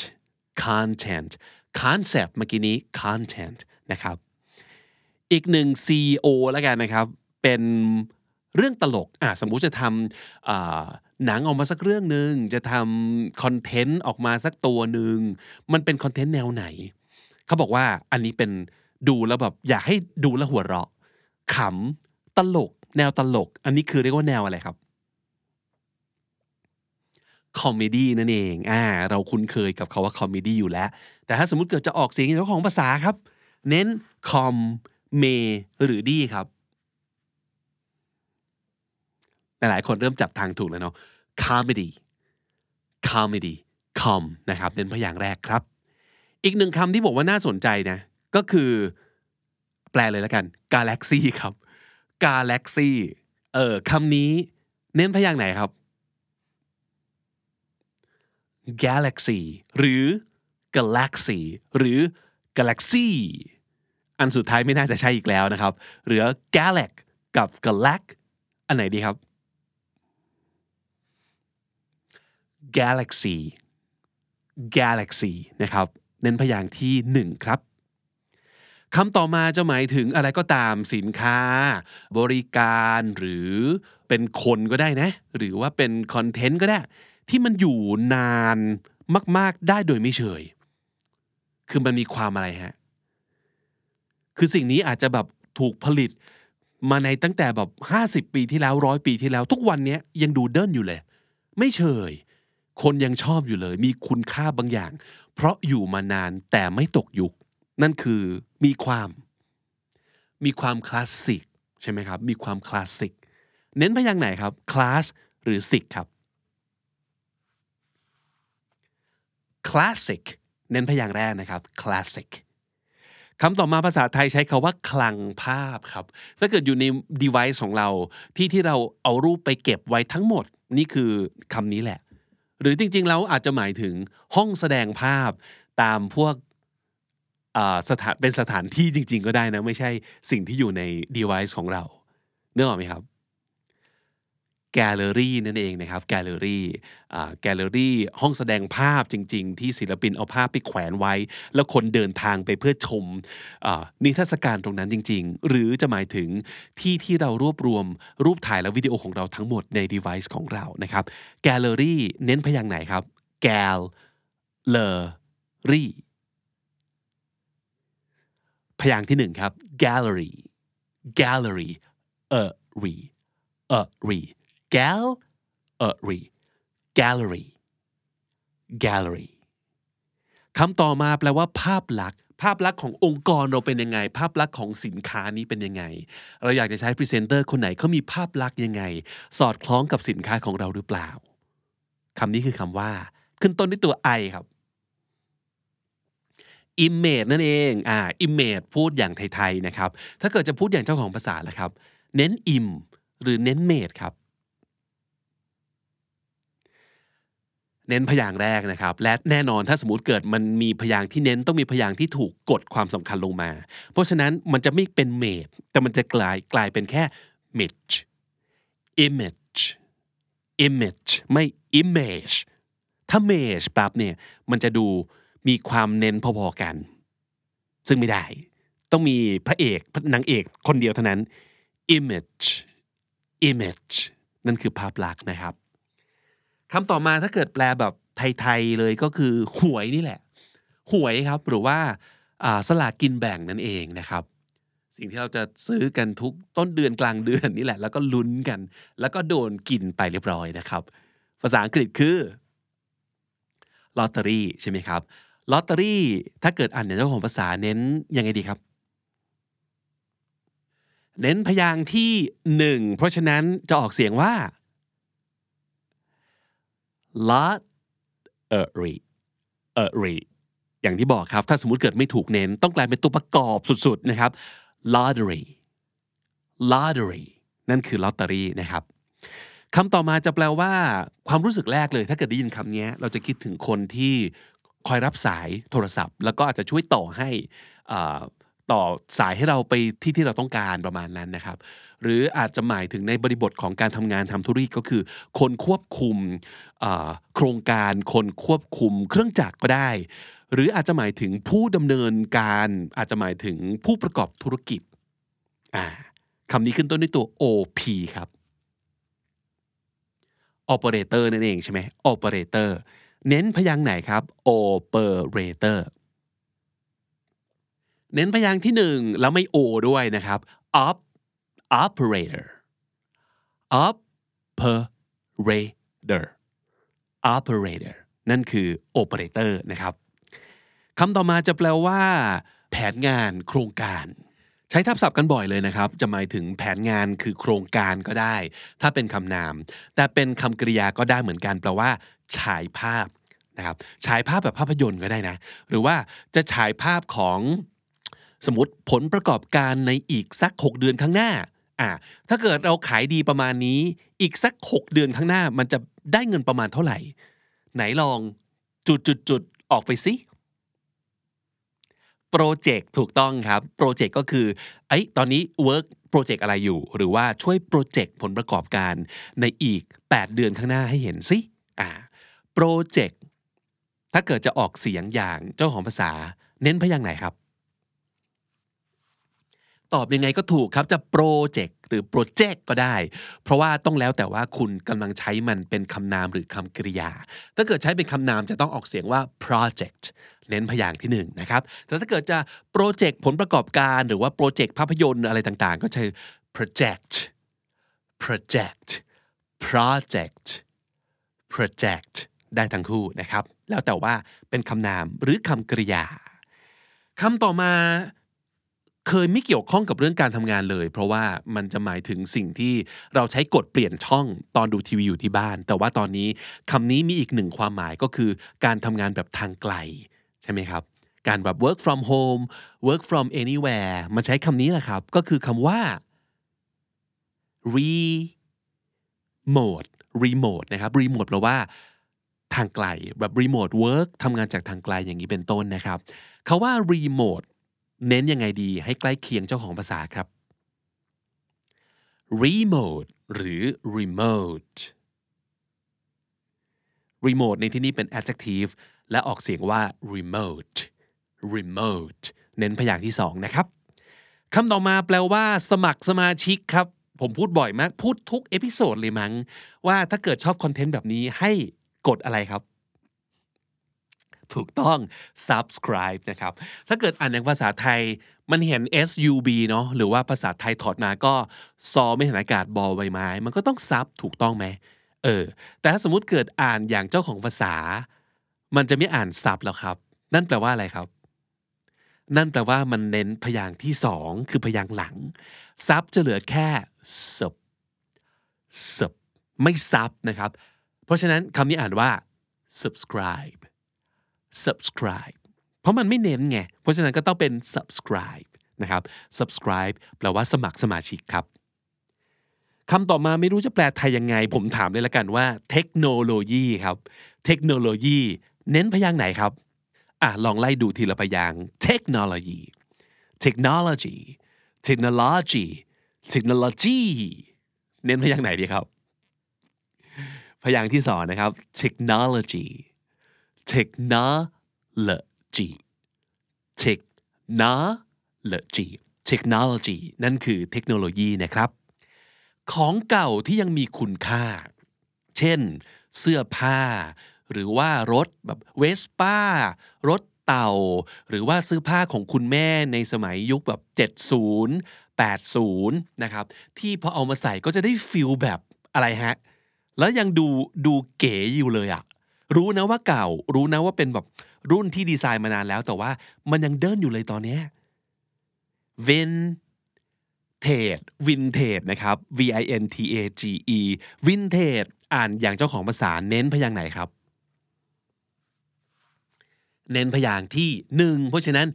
content concept เมื่อกี้นี้ content นะครับ อีกหนึ่ง CEO แล้วกันนะครับ เป็น เรื่องตลกอะสมมุติจะทำหนังออกมาสักเรื่องหนึ่งจะทำคอนเทนต์ออกมาสักตัวหนึ่งมันเป็นคอนเทนต์แนวไหนเขาบอกว่าอันนี้เป็นดูแล้วแบบอยากให้ดูแล้วหัวเราะขำตลก แนวตลก อันนี้คือเรียกว่าแนวอะไรครับ comedy นั่นเองอ่าเราคุ้นเคยกับคำว่า comedy อยู่แล้ว แต่ถ้าสมมุติเกิดจะออกเสียงเจ้าของภาษาครับ เน้น com me หรือ dy ครับ หลายคนเริ่มจับทางถูกแล้วเนาะ comedy comedy com นะครับเน้นพยางค์แรกครับ อีกหนึ่งคำที่บอกว่าน่าสนใจนะ ก็คือ แปลเลยแล้วกัน galaxy ครับ galaxy เออคำนี้เน้นพยางค์ไหนครับ galaxy หรือ galaxy หรือ galaxy อันสุดท้ายไม่น่าจะใช่อีกแล้วนะครับ เหลือ galax กับ galax อันไหนดีครับ galaxy galaxy นะครับเน้นพยางค์ที่หนึ่งครับคำต่อมาจะหมายถึงอะไรก็ตามสินค้า บริการหรือเป็นคนก็ได้นะ หรือว่าเป็นคอนเทนต์ก็ได้ ที่มันอยู่นานมาก ๆ ได้โดยไม่เฉย คือมันมีความอะไรฮะ คือสิ่งนี้อาจจะแบบถูกผลิตมาในตั้งแต่แบบห้าสิบปีที่แล้วร้อยปีที่แล้ว ทุกวันนี้ยังดูเดินอยู่เลย ไม่เฉย คนยังชอบอยู่เลย มีคุณค่าบางอย่าง เพราะอยู่มานานแต่ไม่ตกยุค นั่นคือมีความ มีความคลาสสิกใช่ไหมครับ มีความคลาสสิก เน้นพยางไหนครับ คลาสหรือสิกครับ classic เน้นพยางแรกนะครับ classic คำต่อมาภาษาไทยใช้คาว่าคลังภาพครับ ถ้าเกิดอยู่ใน device ของเราที่ที่เราเอารูปไปเก็บไว้ทั้งหมด นี่คือคำนี้แหละ หรือจริงๆแล้วอาจจะหมายถึงห้องแสดงภาพตามพวกสถานเป็นสถานที่จริง ๆ ก็ได้นะ ไม่ใช่สิ่งที่อยู่ใน device ของเราเนื้อออกไหมครับ แกลเลอรี่นั่นเองนะครับ gallery gallery ห้องแสดงภาพจริง ๆ ที่ศิลปินเอาภาพไปแขวนไว้ แล้วคนเดินทางไปเพื่อชมนิทรรศการตรงนั้นจริง ๆ หรือจะหมายถึงที่ที่เรารวบรวมรูปถ่ายและวิดีโอของเราทั้งหมดใน device ของเรานะครับแกลเลอรี่เน้นพยางค์ไหนครับแกลเลอรี่พยางค์ที่หนึ่งครับ gallery gallery ery ery gallery gallery gallery คำต่อมาแปลว่าภาพลักษณ์ ภาพลักษณ์ขององค์กรเราเป็นยังไง ภาพลักษณ์ของสินค้านี้เป็นยังไง เราอยากจะใช้พรีเซนเตอร์คนไหนเขามีภาพลักษณ์ยังไง สอดคล้องกับสินค้าของเราหรือเปล่าคำนี้คือคำว่า ขึ้นต้นด้วยตัว I ครับ image นั่นเองอ่า image พูดอย่างไทยๆนะครับ ถ้าเกิดจะพูดอย่างเจ้าของภาษาละครับ เน้น im หรือเน้น made ครับ เน้นพยางแรกนะครับ และแน่นอนถ้าสมมติเกิดมันมีพยางที่เน้นต้องมีพยางที่ถูกกดความสำคัญลงมา เพราะฉะนั้นมันจะไม่เป็น made แต่มันจะกลายกลายเป็นแค่ image image image ไม่ image ถ้า image ปั๊บเนี่ยมันจะดูมีความเน้นพอๆกัน ซึ่งไม่ได้ ต้องมีพระเอกนางเอกคนเดียวเท่านั้น image image นั่นคือภาพลักษณ์นะครับ คำต่อมาถ้าเกิดแปลแบบไทยๆเลยก็คือหวยนี่แหละ หวยครับหรือว่าสลากกินแบ่งนั่นเองนะครับ สิ่งที่เราจะซื้อกันทุกต้นเดือนกลางเดือนนี่แหละ แล้วก็ลุ้นกัน แล้วก็โดนกินไปเรียบร้อยนะครับ ภาษาอังกฤษคือลอตเตอรี่ใช่ไหมครับลอตเตอรี่ถ้าเกิดอ่านในเจ้าของภาษาเน้นยังไงดีครับ เน้นพยางค์ที่หนึ่งเพราะฉะนั้นจะออกเสียงว่า lottery ery อย่างที่บอกครับ ถ้าสมมติเกิดไม่ถูกเน้น ต้องกลายเป็นตัวประกอบสุดๆนะครับ lottery lottery นั่นคือลอตเตอรี่นะครับคำต่อมาจะแปลว่า ความรู้สึกแรกเลย ถ้าเกิดได้ยินคำนี้เราจะคิดถึงคนที่คอยรับสายโทรศัพท์ แล้วก็อาจจะช่วยต่อให้ต่อสายให้เราไปที่ที่เราต้องการประมาณนั้นนะครับ หรืออาจจะหมายถึงในบริบทของการทำงานทำธุรกิจก็คือ คนควบคุมโครงการ คนควบคุมเครื่องจักรก็ได้ หรืออาจจะหมายถึงผู้ดำเนินการ อาจจะหมายถึงผู้ประกอบธุรกิจคำนี้ขึ้นต้นด้วยตัว OP ครับ operator นั่นเองใช่ไหม operator เน้นพยางค์ไหนครับ operator เน้นพยางค์ที่หนึ่งแล้วไม่ o ด้วยนะครับ op operator operator operator นั่นคือ operator นะครับคำต่อมาจะแปลว่า แผนงานโครงการ ใช้ทับศัพท์กันบ่อยเลยนะครับ จะหมายถึงแผนงานคือโครงการก็ได้ ถ้าเป็นคำนาม แต่เป็นคำกริยาก็ได้เหมือนกัน แปลว่า ฉายภาพนะครับฉายภาพแบบภาพยนตร์ก็ได้นะ หรือว่าจะฉายภาพของสมมติผลประกอบการในอีกสัก 6 เดือนข้างหน้า อ่าถ้าเกิดเราขายดีประมาณนี้ อีกสัก 6 เดือนข้างหน้ามันจะได้เงินประมาณเท่าไหร่ ไหนลองจุดจุดจุดออกไปสิ project ถูกต้องครับ project ก็คือไอ้ตอนนี้ work project อะไรอยู่ หรือว่าช่วย project ผลประกอบการในอีก 8 เดือนข้างหน้าให้เห็นสิอ่า project ถ้าเกิดจะออกเสียงอย่างเจ้าของภาษา เน้นพยางค์ไหนครับ ตอบยังไงก็ถูกครับจะ project หรือ project ก็ได้ เพราะว่าต้องแล้วแต่ว่าคุณกำลังใช้มันเป็นคำนามหรือคำกริยา ถ้าเกิดใช้เป็นคำนามจะต้องออกเสียงว่า project เน้นพยางค์ที่หนึ่งนะครับ แต่ถ้าเกิดจะ project ผลประกอบการหรือว่า project ภาพยนตร์อะไรต่างๆ ก็ใช้ project project project project ได้ทั้งคู่นะครับ แล้วแต่ว่าเป็นคำนามหรือคำกริยาคำต่อมา เคยไม่เกี่ยวข้องกับเรื่องการทำงานเลย เพราะว่ามันจะหมายถึงสิ่งที่เราใช้กดเปลี่ยนช่องตอนดูทีวีอยู่ที่บ้าน แต่ว่าตอนนี้คำนี้มีอีกหนึ่งความหมายก็คือการทำงานแบบทางไกล ใช่ไหมครับ การแบบ work from home work from anywhere มันใช้คำนี้แหละครับ ก็คือคำว่า remote remote นะครับ remote แปลว่าทางไกลแบบ remote work ทำงานจากทางไกลอย่างนี้เป็นต้นนะครับคำว่า remote เน้นยังไงดีให้ใกล้เคียงเจ้าของภาษาครับ remote หรือ remote remote ในที่นี้เป็น adjective และออกเสียงว่า remote remote เน้นพยางค์ที่สองนะครับคำต่อมาแปลว่า สมัครสมาชิกครับ ผมพูดบ่อยมาก พูดทุก episode เลยมั้ง ว่าถ้าเกิดชอบคอนเทนต์แบบนี้ให้กดอะไรครับ ถูกต้อง subscribe นะครับ ถ้าเกิดอ่านอย่างภาษาไทยมันเห็น sub เนาะหรือว่าภาษาไทยถอดมาก็ซอไม่เห็นอากาศบอใบไม้ มันก็ต้องซับถูกต้องไหมเออ แต่ถ้าสมมติเกิดอ่านอย่างเจ้าของภาษา มันจะไม่อ่านซับแล้วครับ นั่นแปลว่าอะไรครับ นั่นแปลว่ามันเน้นพยางค์ที่สองคือพยางค์หลังซับจะเหลือแค่ sub sub ไม่ซับนะครับ เพราะฉะนั้นคำนี้อ่านว่า subscribe subscribe เพราะมันไม่เน้นไง เพราะฉะนั้นก็ต้องเป็น subscribe นะครับ subscribe แปลว่าสมัครสมาชิกครับคำต่อมาไม่รู้จะแปลไทยยังไง ผมถามเลยละกันว่าเทคโนโลยีครับ เทคโนโลยี เน้นพยางค์ไหนครับ อะ ลองไล่ดูทีละพยางค์ technology technology technology technology เน้นพยางค์ไหนดีครับ พยางค์ที่สองนะครับ technology technology technology technology นั่นคือเทคโนโลยีนะครับ ของเก่าที่ยังมีคุณค่า เช่น เสื้อผ้า หรือว่ารถแบบเวสป้ารถเต่า หรือว่าเสื้อผ้าของคุณแม่ในสมัยยุคแบบ 70 80 นะครับ ที่พอเอามาใส่ก็จะได้ฟิลแบบอะไรฮะ แล้วยังดูดูเก๋อยู่เลยอะ รู้นะว่าเก่า รู้นะว่าเป็นแบบรุ่นที่ดีไซน์มานานแล้ว แต่ว่ามันยังเดินอยู่เลยตอนเนี้ย vintage vintage นะครับ v i n t a g e vintage อ่านอย่างเจ้าของภาษาเน้นพยางไหนครับ เน้นพยางที่หนึ่งเพราะฉะนั้น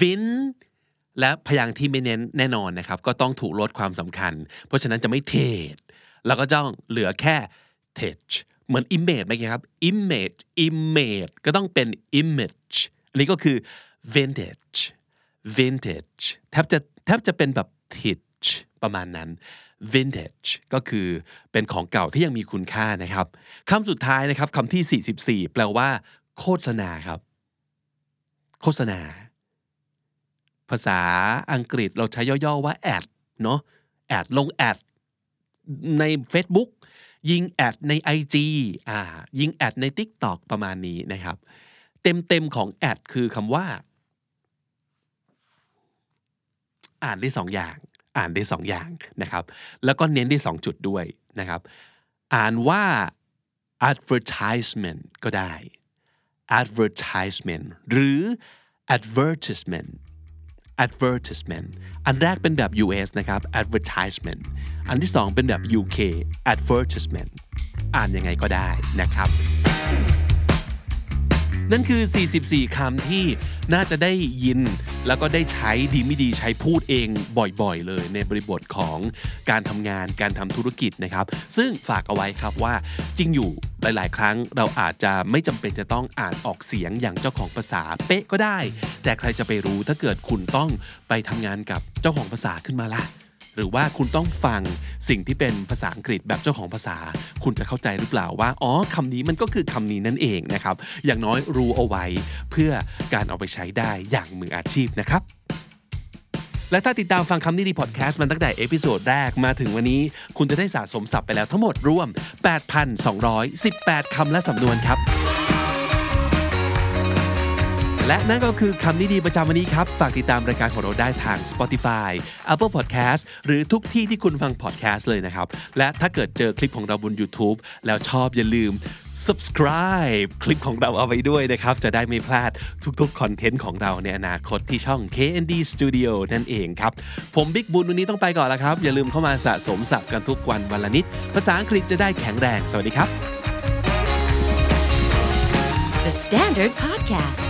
vin และพยางที่ไม่เน้นแน่นอนนะครับ ก็ต้องถูกลดความสำคัญ เพราะฉะนั้นจะไม่เทศแล้วก็จ้องเหลือแค่ tech เหมือน image ไหมครับ image image ก็ต้องเป็น image อันนี้ก็คือ vintage vintage แทบจะแทบจะเป็นแบบ titch ประมาณนั้น vintage ก็คือเป็นของเก่าที่ยังมีคุณค่านะครับคำสุดท้ายนะครับคำที่ 44 แปลว่า โฆษณาครับ โฆษณา ภาษาอังกฤษเราใช้ย่อๆว่า ad เนาะ ad ลง ad ใน Facebook ยิงแอดใน IG อ่ายิงแอดใน TikTok ประมาณนี้นะครับ เต็มๆของแอดคือคำว่า อ่านได้สองอย่าง อ่านได้สองอย่างนะครับ แล้วก็เน้นได้สองจุดด้วยนะครับ อ่านว่า advertisement ก็ได้ advertisement หรือ advertisement advertisement อันแรกเป็นแบบ US นะครับ advertisement อันที่สองเป็นแบบ UK advertisement อ่านยังไงก็ได้นะครับ นั่นคือ 44 คำที่น่าจะได้ยิน แล้วก็ได้ใช้ดีไม่ดีใช้พูดเองบ่อยๆ เลยในบริบทของการทำงานการทำธุรกิจนะครับ ซึ่งฝากเอาไว้ครับว่าจริงอยู่ หลาย ๆ ครั้งเราอาจจะไม่จำเป็นจะต้องอ่านออกเสียงอย่างเจ้าของภาษาเป๊ะก็ได้ แต่ใครจะไปรู้ถ้าเกิดคุณต้องไปทำงานกับเจ้าของภาษาขึ้นมาล่ะหรือว่าคุณต้องฟังสิ่งที่เป็นภาษาอังกฤษแบบเจ้าของภาษา คุณจะเข้าใจหรือเปล่าว่า อ๋อคำนี้มันก็คือคำนี้นั่นเองนะครับ อย่างน้อยรู้เอาไว้เพื่อการเอาไปใช้ได้อย่างมืออาชีพนะครับ และถ้าติดตามฟังคำนี้ดีพอดแคสต์มาตั้งแต่ episode แรกมาถึงวันนี้ คุณจะได้สะสมศัพท์ไปแล้วทั้งหมดรวม 8,218 คำและสำนวนครับ และนั่นก็คือคำนี้ดีประจำวันนี้ครับ ฝากติดตามรายการของเราได้ทาง Spotify Apple Podcast หรือทุกที่ที่คุณฟัง podcast เลยนะครับ และถ้าเกิดเจอคลิปของเราบน YouTube แล้วชอบอย่าลืม subscribe คลิปของเราเอาไว้ด้วยนะครับ จะได้ไม่พลาดทุกๆคอนเทนต์ของเราในอนาคตที่ช่อง KND Studio นั่นเองครับ ผมบิ๊กบุญวันนี้ต้องไปก่อนแล้วครับ อย่าลืมเข้ามาสะสมศัพท์กันทุกวันวันละนิด ภาษาอังกฤษจะได้แข็งแรง สวัสดีครับ The Standard Podcast,